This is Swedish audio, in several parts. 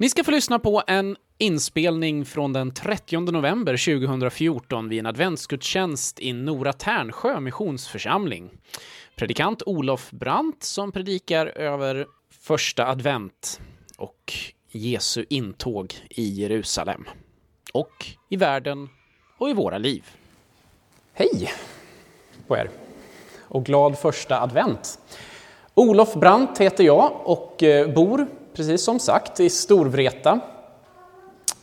Ni ska få lyssna på en inspelning från den 30 november 2014 vid en adventsgudstjänst i Nora Tärnsjö missionsförsamling. Predikant Olof Brandt som predikar över första advent och Jesu intåg i Jerusalem och i världen och i våra liv. Hej på er och glad första advent. Olof Brandt heter jag och eh, bor, precis som sagt, i Storvreta.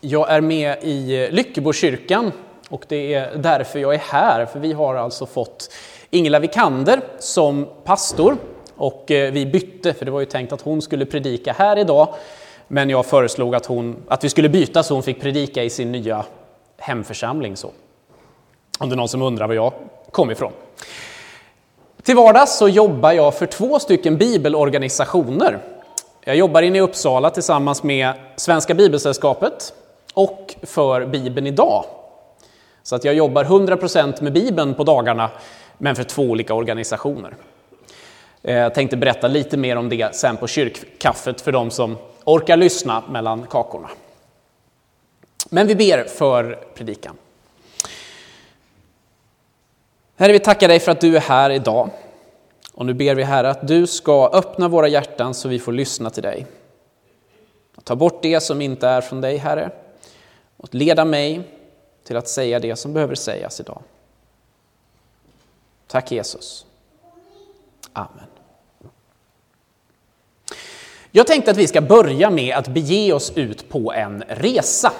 Jag är med i Lyckebokyrkan och det är därför jag är här, för vi har alltså fått Ingela Vikander som pastor och eh, vi bytte, för det var ju tänkt att hon skulle predika här idag, men jag föreslog att, hon, att vi skulle byta så hon fick predika i sin nya hemförsamling. Så. Om det är någon som undrar var jag kom ifrån. Till vardags så jobbar jag för två stycken bibelorganisationer. Jag jobbar inne i Uppsala tillsammans med Svenska Bibelsällskapet och för Bibeln idag. Så att jag jobbar 100% med Bibeln på dagarna, men för två olika organisationer. Eh, jag tänkte berätta lite mer om det sen på kyrkkaffet för de som orkar lyssna mellan kakorna. Men vi ber för predikan. Herre, vi tackar dig för att du är här idag. Och nu ber vi Herre att du ska öppna våra hjärtan så vi får lyssna till dig. Ta bort det som inte är från dig, Herre, och leda mig till att säga det som behöver sägas idag. Tack Jesus. Amen. Jag tänkte att vi ska börja med att bege oss ut på en resa.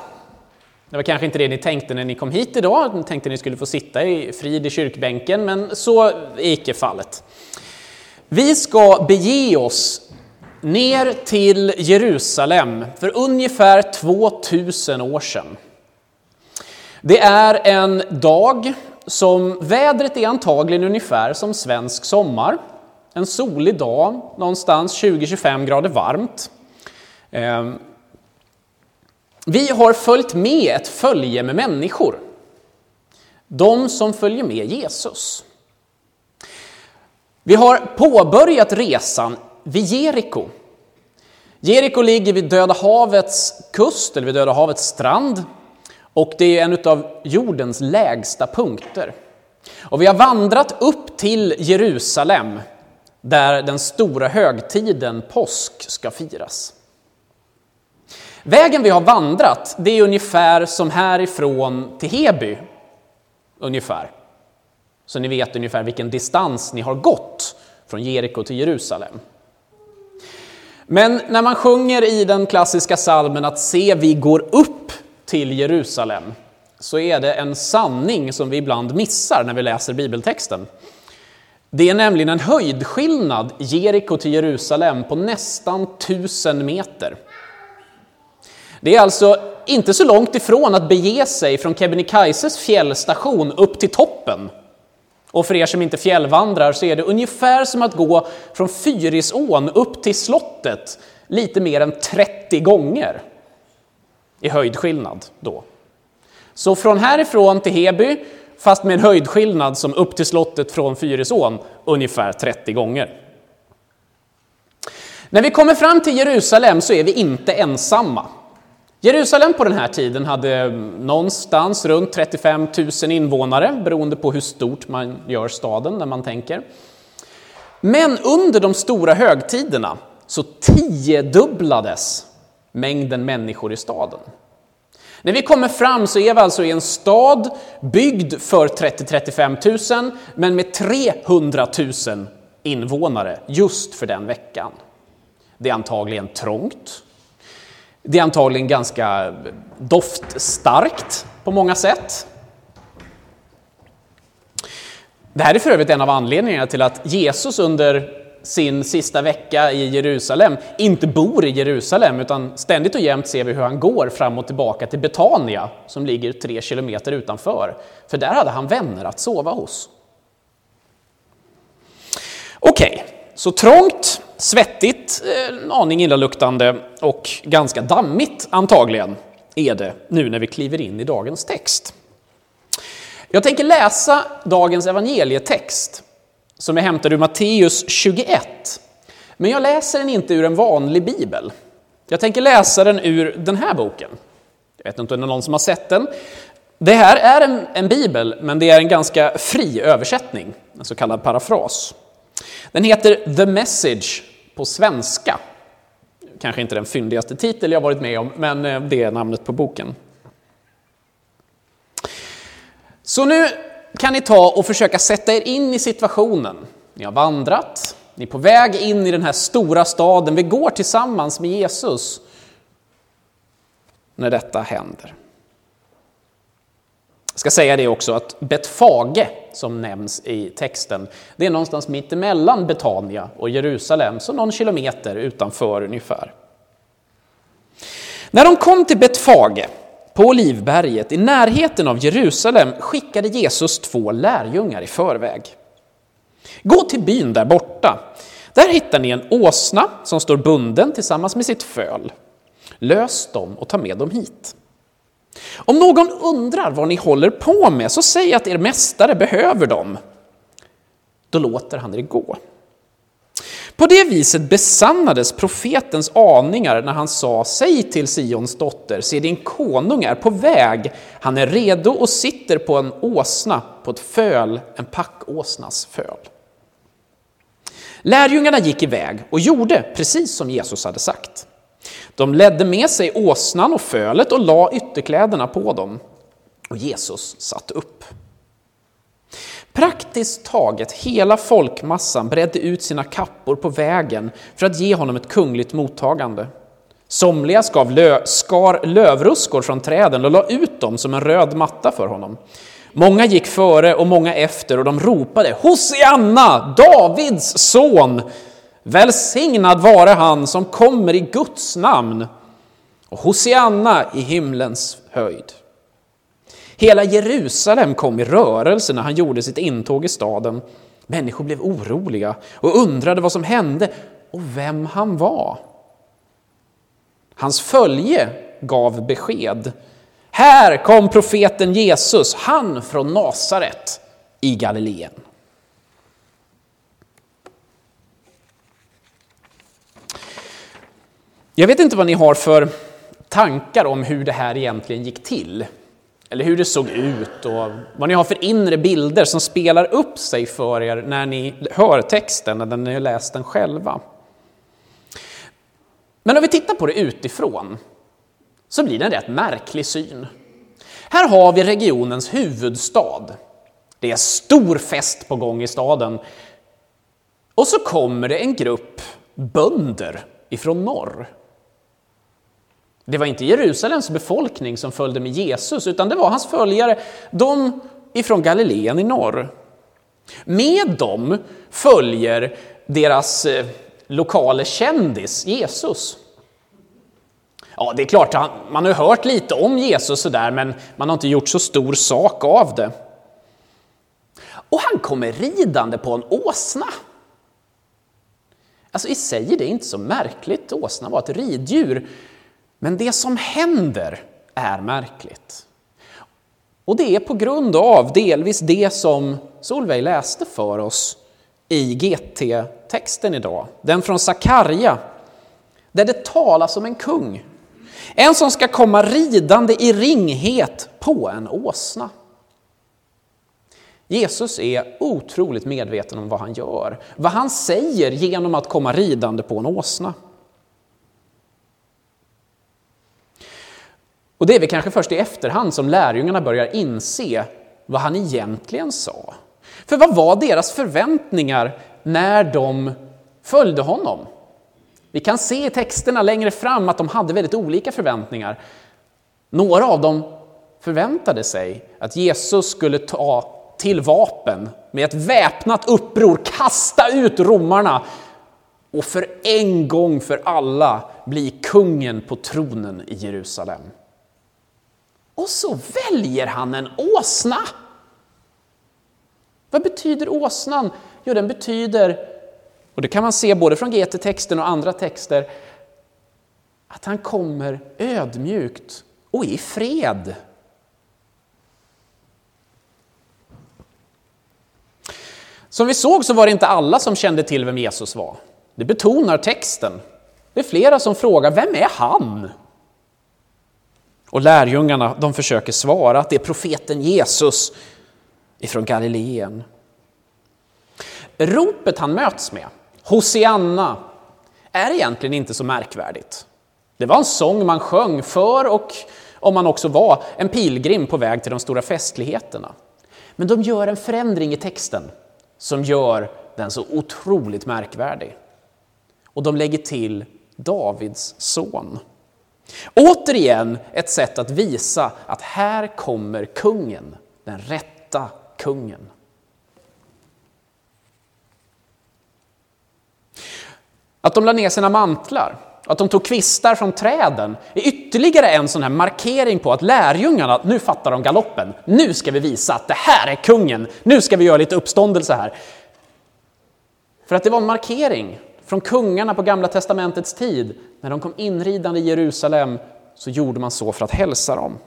Det var kanske inte det ni tänkte när ni kom hit idag. Ni tänkte att ni skulle få sitta i frid i kyrkbänken, men så är icke fallet. Vi ska bege oss ner till Jerusalem för ungefär 2000 år sedan. Det är en dag som vädret är antagligen ungefär som svensk sommar. En solig dag, någonstans 20-25 grader varmt. Ehm, vi har följt med ett följe med människor. De som följer med Jesus. Vi har påbörjat resan vid Jeriko. Jeriko ligger vid Döda havets kust, eller vid Döda havets strand. Och det är en av jordens lägsta punkter. Och vi har vandrat upp till Jerusalem, där den stora högtiden påsk ska firas. Vägen vi har vandrat, det är ungefär som härifrån till Heby. Ungefär. Så ni vet ungefär vilken distans ni har gått från Jeriko till Jerusalem. Men när man sjunger i den klassiska salmen att se vi går upp till Jerusalem så är det en sanning som vi ibland missar när vi läser bibeltexten. Det är nämligen en höjdskillnad Jeriko till Jerusalem på nästan tusen meter. Det är alltså inte så långt ifrån att bege sig från Kebnekaises fjällstation upp till toppen. Och för er som inte fjällvandrar så är det ungefär som att gå från Fyrisån upp till slottet lite mer än 30 gånger i höjdskillnad då. Så från härifrån till Heby, fast med en höjdskillnad som upp till slottet från Fyrisån, ungefär 30 gånger. När vi kommer fram till Jerusalem så är vi inte ensamma. Jerusalem på den här tiden hade någonstans runt 35 000 invånare, beroende på hur stort man gör staden när man tänker. Men under de stora högtiderna så tiodubblades mängden människor i staden. När vi kommer fram så är vi alltså i en stad byggd för 30-35 000, men med 300 000 invånare just för den veckan. Det är antagligen trångt, det är antagligen ganska doftstarkt på många sätt. Det här är för övrigt en av anledningarna till att Jesus under sin sista vecka i Jerusalem inte bor i Jerusalem utan ständigt och jämt ser vi hur han går fram och tillbaka till Betania som ligger tre kilometer utanför. För där hade han vänner att sova hos. Okej, okay, så trångt, svettigt, eh, en aning illaluktande och ganska dammigt antagligen är det nu när vi kliver in i dagens text. Jag tänker läsa dagens evangelietext som är hämtad ur Matteus 21. Men jag läser den inte ur en vanlig bibel, Jag tänker läsa den ur den här boken. Jag vet inte om det är någon som har sett den. Det här är en, en bibel, men det är en ganska fri översättning, en så kallad parafras. Den heter The Message på svenska. Kanske inte den fyndigaste titel jag varit med om, men eh, det är namnet på boken. Så nu kan ni ta och försöka sätta er in i situationen. Ni har vandrat, ni är på väg in i den här stora staden, vi går tillsammans med Jesus när detta händer. Jag ska säga det också att Betfage, som nämns i texten, det är någonstans mitt emellan Betania och Jerusalem, så någon kilometer utanför ungefär. När de kom till Betfage på Olivberget i närheten av Jerusalem skickade Jesus två lärjungar i förväg. Gå till byn där borta. Där hittar ni en åsna som står bunden tillsammans med sitt föl. Lös dem och ta med dem hit. Om någon undrar vad ni håller på med, så säg att er mästare behöver dem. Då låter han er gå. På det viset besannades profetens aningar när han sa, säg till Sions dotter, se din konung är på väg, han är redo och sitter på en åsna, på ett föl, en packåsnas föl. Lärjungarna gick iväg och gjorde precis som Jesus hade sagt. De ledde med sig åsnan och fölet och la ytterkläderna på dem. Och Jesus satt upp. Praktiskt taget hela folkmassan bredde ut sina kappor på vägen för att ge honom ett kungligt mottagande. Somliga skav lö skar lövruskor från träden och la ut dem som en röd matta för honom. Många gick före och många efter och de ropade Hosianna, Davids son! Välsignad vare han som kommer i Guds namn och Hosianna i himlens höjd. Hela Jerusalem kom i rörelse när han gjorde sitt intåg i staden. Människor blev oroliga och undrade vad som hände och vem han var. Hans följe gav besked. Här kom profeten Jesus, han från Nasaret i Galileen. Jag vet inte vad ni har för tankar om hur det här egentligen gick till. Eller hur det såg ut och vad ni har för inre bilder som spelar upp sig för er när ni hör texten eller när ni har läst den själva. Men om vi tittar på det utifrån så blir det en rätt märklig syn. Här har vi regionens huvudstad. Det är stor fest på gång i staden. Och så kommer det en grupp bönder ifrån norr det var inte Jerusalems befolkning som följde med Jesus, utan det var hans följare, de ifrån Galileen i norr. Med dem följer deras eh, lokale kändis Jesus. Ja, det är klart, man har hört lite om Jesus sådär, men man har inte gjort så stor sak av det. Och han kommer ridande på en åsna. Alltså i sig är det inte så märkligt, åsna var ett riddjur. Men det som händer är märkligt. Och det är på grund av delvis det som Solveig läste för oss i GT-texten idag. Den från Sakarja, där det talas om en kung. En som ska komma ridande i ringhet på en åsna. Jesus är otroligt medveten om vad han gör, vad han säger genom att komma ridande på en åsna. Och det är väl kanske först i efterhand som lärjungarna börjar inse vad han egentligen sa. För vad var deras förväntningar när de följde honom? Vi kan se i texterna längre fram att de hade väldigt olika förväntningar. Några av dem förväntade sig att Jesus skulle ta till vapen med ett väpnat uppror, kasta ut romarna och för en gång för alla bli kungen på tronen i Jerusalem. Och så väljer han en åsna. Vad betyder åsnan? Jo, den betyder, och det kan man se både från GT-texten och andra texter, att han kommer ödmjukt och i fred. Som vi såg så var det inte alla som kände till vem Jesus var. Det betonar texten. Det är flera som frågar, vem är han? Och lärjungarna de försöker svara att det är profeten Jesus ifrån Galileen. Ropet han möts med, Hosianna, är egentligen inte så märkvärdigt. Det var en sång man sjöng för och om man också var en pilgrim på väg till de stora festligheterna. Men de gör en förändring i texten som gör den så otroligt märkvärdig. Och de lägger till Davids son. Återigen ett sätt att visa att här kommer kungen, den rätta kungen. Att de la ner sina mantlar, att de tog kvistar från träden är ytterligare en sån här markering på att lärjungarna, nu fattar de galoppen, nu ska vi visa att det här är kungen, nu ska vi göra lite uppståndelse här. För att det var en markering från kungarna på Gamla Testamentets tid. När de kom inridande i Jerusalem så gjorde man så för att hälsa dem.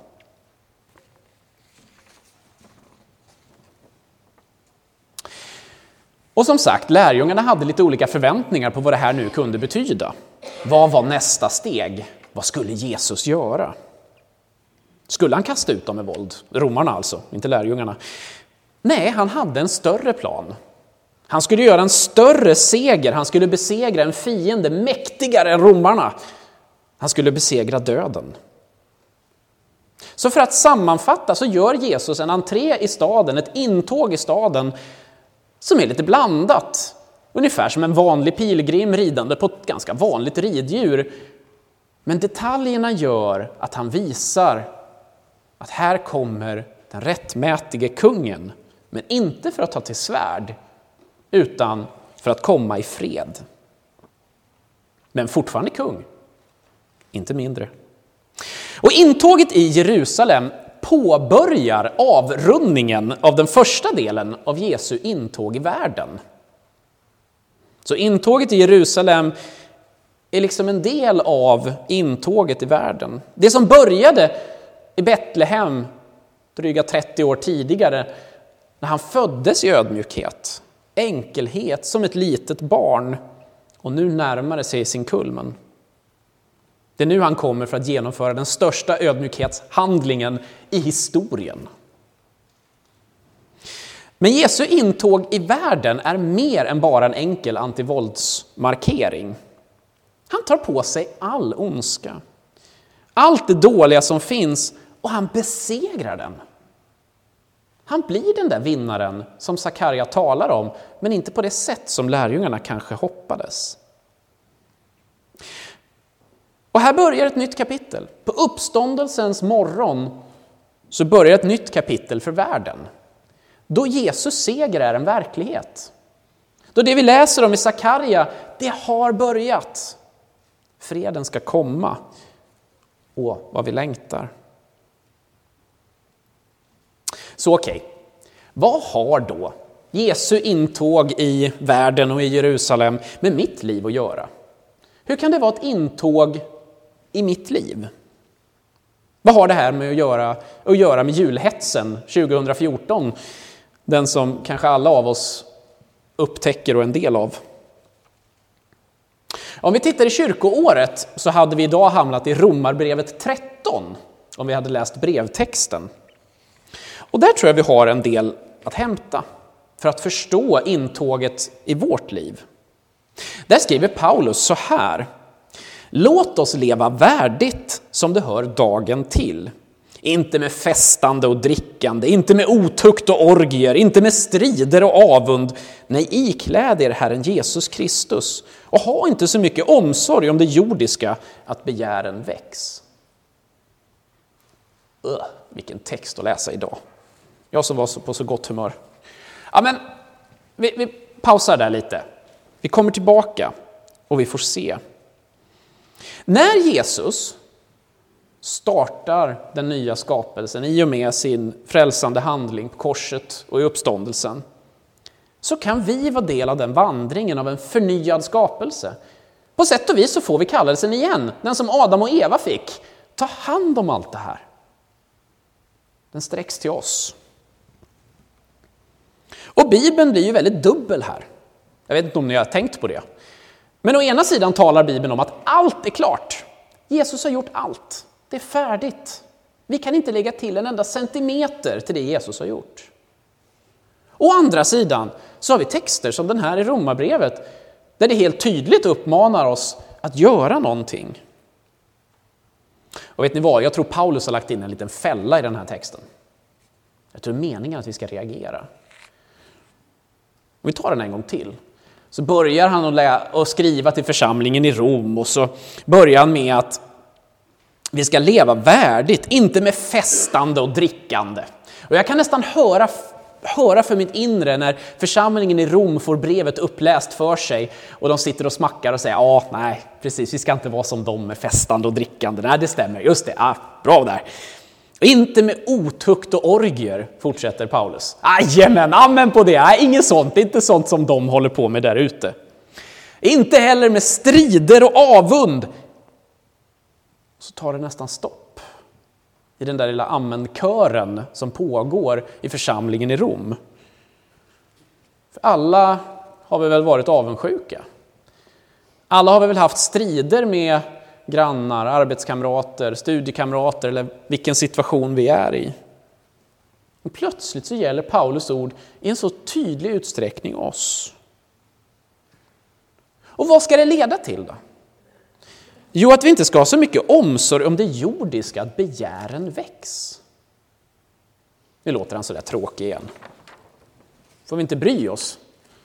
Och som sagt, lärjungarna hade lite olika förväntningar på vad det här nu kunde betyda. Vad var nästa steg? Vad skulle Jesus göra? Skulle han kasta ut dem med våld? Romarna alltså, inte lärjungarna. Nej, han hade en större plan. Han skulle göra en större seger, han skulle besegra en fiende mäktigare än romarna. Han skulle besegra döden. Så för att sammanfatta så gör Jesus en entré i staden, ett intåg i staden som är lite blandat. Ungefär som en vanlig pilgrim ridande på ett ganska vanligt riddjur. Men detaljerna gör att han visar att här kommer den rättmätige kungen, men inte för att ta till svärd, utan för att komma i fred. Men fortfarande kung, inte mindre. Och intåget i Jerusalem påbörjar avrundningen av den första delen av Jesu intåg i världen. Så intåget i Jerusalem är liksom en del av intåget i världen. Det som började i Betlehem dryga 30 år tidigare när han föddes i ödmjukhet enkelhet som ett litet barn och nu närmar sig sin kulmen. Det är nu han kommer för att genomföra den största ödmjukhetshandlingen i historien. Men Jesu intåg i världen är mer än bara en enkel antivåldsmarkering. Han tar på sig all ondska, allt det dåliga som finns och han besegrar den. Han blir den där vinnaren som Sakarja talar om, men inte på det sätt som lärjungarna kanske hoppades. Och här börjar ett nytt kapitel. På uppståndelsens morgon så börjar ett nytt kapitel för världen. Då Jesus seger är en verklighet. Då det vi läser om i Sakarja, det har börjat. Freden ska komma. Åh, vad vi längtar. Så okej, okay. vad har då Jesu intåg i världen och i Jerusalem med mitt liv att göra? Hur kan det vara ett intåg i mitt liv? Vad har det här med att göra, att göra med julhetsen 2014? Den som kanske alla av oss upptäcker och är en del av. Om vi tittar i kyrkoåret så hade vi idag hamnat i Romarbrevet 13 om vi hade läst brevtexten. Och där tror jag vi har en del att hämta för att förstå intåget i vårt liv. Där skriver Paulus så här. Låt oss leva värdigt som det hör dagen till. Inte med festande och drickande, inte med otukt och orgier, inte med strider och avund. Nej, ikläd er Herren Jesus Kristus och ha inte så mycket omsorg om det jordiska att begären väcks. Öh, vilken text att läsa idag. Jag som var på så gott humör. Ja, men, vi, vi pausar där lite. Vi kommer tillbaka och vi får se. När Jesus startar den nya skapelsen i och med sin frälsande handling på korset och i uppståndelsen så kan vi vara del av den vandringen av en förnyad skapelse. På sätt och vis så får vi kallelsen igen, den som Adam och Eva fick. Ta hand om allt det här. Den sträcks till oss. Och Bibeln blir ju väldigt dubbel här. Jag vet inte om ni har tänkt på det. Men å ena sidan talar Bibeln om att allt är klart. Jesus har gjort allt. Det är färdigt. Vi kan inte lägga till en enda centimeter till det Jesus har gjort. Å andra sidan så har vi texter som den här i Romarbrevet där det helt tydligt uppmanar oss att göra någonting. Och vet ni vad, jag tror Paulus har lagt in en liten fälla i den här texten. Jag tror meningen att vi ska reagera. Om vi tar den en gång till. Så börjar han att skriva till församlingen i Rom och så börjar han med att vi ska leva värdigt, inte med festande och drickande. Och jag kan nästan höra, höra för mitt inre när församlingen i Rom får brevet uppläst för sig och de sitter och smackar och säger ja, nej, precis, vi ska inte vara som de med festande och drickande. Nej, det stämmer, just det, ah, bra där. Inte med otukt och orgier, fortsätter Paulus. Jajamän, amen på det. Nej, inget sånt, inte sånt som de håller på med där ute. Inte heller med strider och avund. Så tar det nästan stopp i den där lilla ammenkören som pågår i församlingen i Rom. För alla har vi väl varit avundsjuka. Alla har vi väl haft strider med grannar, arbetskamrater, studiekamrater eller vilken situation vi är i. Och plötsligt så gäller Paulus ord i en så tydlig utsträckning oss. Och vad ska det leda till då? Jo, att vi inte ska ha så mycket omsorg om det jordiska, att begären väcks. Nu låter han sådär tråkig igen. Får vi inte bry oss?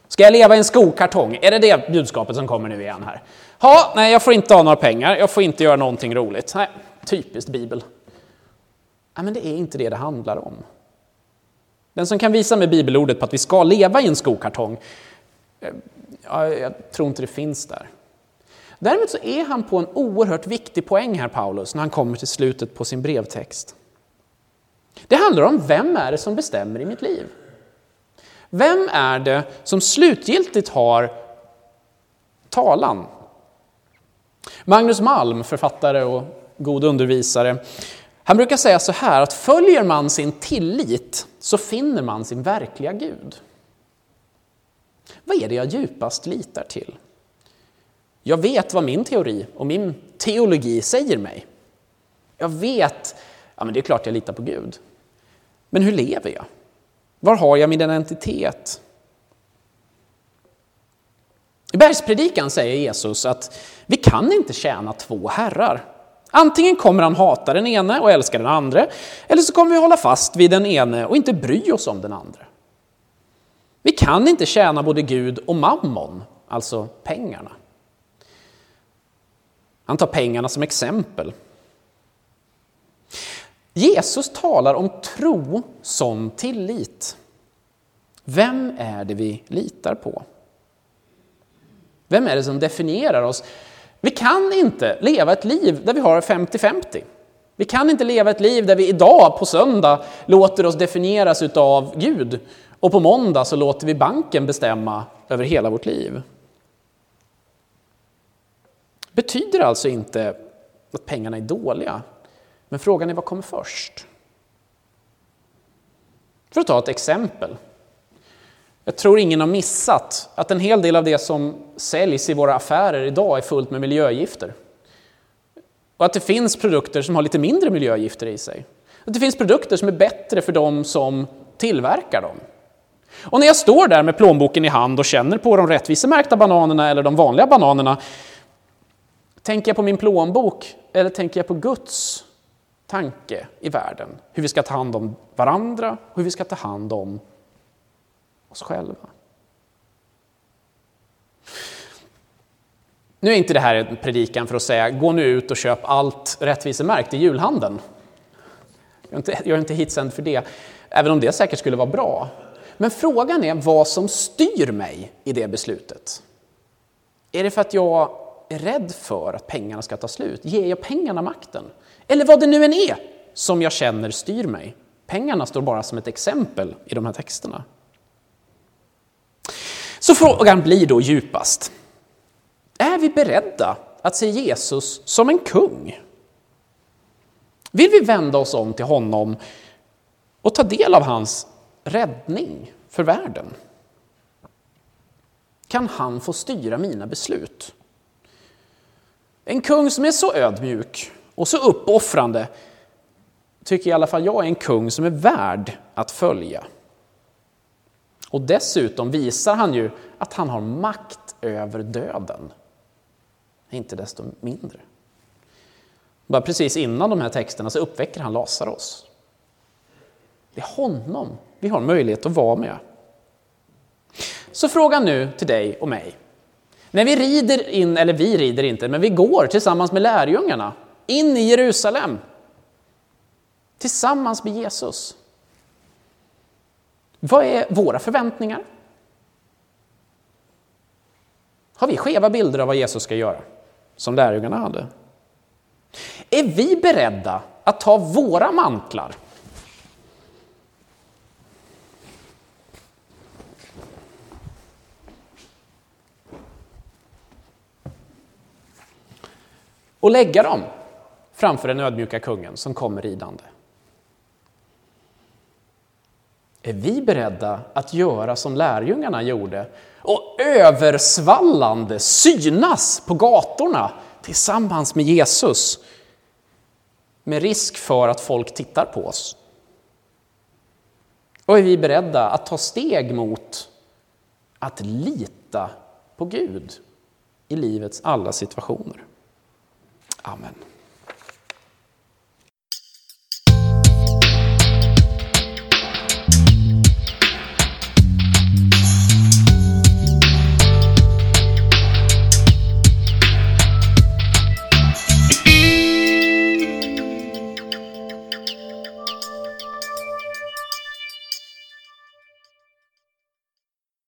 Ska jag leva i en skokartong? Är det det budskapet som kommer nu igen här? Ha, nej, jag får inte ha några pengar, jag får inte göra någonting roligt. Nej, typiskt Bibel. Nej, men det är inte det det handlar om. Den som kan visa med bibelordet på att vi ska leva i en skokartong, eh, ja, jag tror inte det finns där. Däremot så är han på en oerhört viktig poäng här, Paulus, när han kommer till slutet på sin brevtext. Det handlar om vem är det som bestämmer i mitt liv? Vem är det som slutgiltigt har talan? Magnus Malm, författare och god undervisare, han brukar säga så här att följer man sin tillit så finner man sin verkliga Gud. Vad är det jag djupast litar till? Jag vet vad min teori och min teologi säger mig. Jag vet, ja men det är klart jag litar på Gud. Men hur lever jag? Var har jag min identitet? I bergspredikan säger Jesus att vi kan inte tjäna två herrar. Antingen kommer han hata den ene och älska den andra, eller så kommer vi hålla fast vid den ene och inte bry oss om den andra. Vi kan inte tjäna både Gud och mammon, alltså pengarna. Han tar pengarna som exempel. Jesus talar om tro som tillit. Vem är det vi litar på? Vem är det som definierar oss? Vi kan inte leva ett liv där vi har 50-50. Vi kan inte leva ett liv där vi idag på söndag låter oss definieras av Gud och på måndag så låter vi banken bestämma över hela vårt liv. Betyder alltså inte att pengarna är dåliga, men frågan är vad kommer först? För att ta ett exempel. Jag tror ingen har missat att en hel del av det som säljs i våra affärer idag är fullt med miljögifter. Och att det finns produkter som har lite mindre miljögifter i sig. Att det finns produkter som är bättre för de som tillverkar dem. Och när jag står där med plånboken i hand och känner på de rättvisemärkta bananerna eller de vanliga bananerna, tänker jag på min plånbok eller tänker jag på Guds tanke i världen? Hur vi ska ta hand om varandra och hur vi ska ta hand om oss själva. Nu är inte det här en predikan för att säga gå nu ut och köp allt rättvisemärkt i julhandeln. Jag är inte, jag är inte hitsänd för det, även om det säkert skulle vara bra. Men frågan är vad som styr mig i det beslutet. Är det för att jag är rädd för att pengarna ska ta slut? Ger jag pengarna makten? Eller vad det nu än är som jag känner styr mig. Pengarna står bara som ett exempel i de här texterna. Så frågan blir då djupast, är vi beredda att se Jesus som en kung? Vill vi vända oss om till honom och ta del av hans räddning för världen? Kan han få styra mina beslut En kung som är så ödmjuk och så uppoffrande tycker i alla fall jag är en kung som är värd att följa. Och dessutom visar han ju att han har makt över döden. Inte desto mindre. Bara precis innan de här texterna så uppväcker han Lazarus. Det är honom vi har möjlighet att vara med. Så frågan nu till dig och mig. När vi rider in, eller vi rider inte, men vi går tillsammans med lärjungarna in i Jerusalem. Tillsammans med Jesus. Vad är våra förväntningar? Har vi skeva bilder av vad Jesus ska göra? Som lärjungarna hade. Är vi beredda att ta våra mantlar och lägga dem framför den ödmjuka kungen som kommer ridande. Är vi beredda att göra som lärjungarna gjorde och översvallande synas på gatorna tillsammans med Jesus med risk för att folk tittar på oss? Och är vi beredda att ta steg mot att lita på Gud i livets alla situationer? Amen.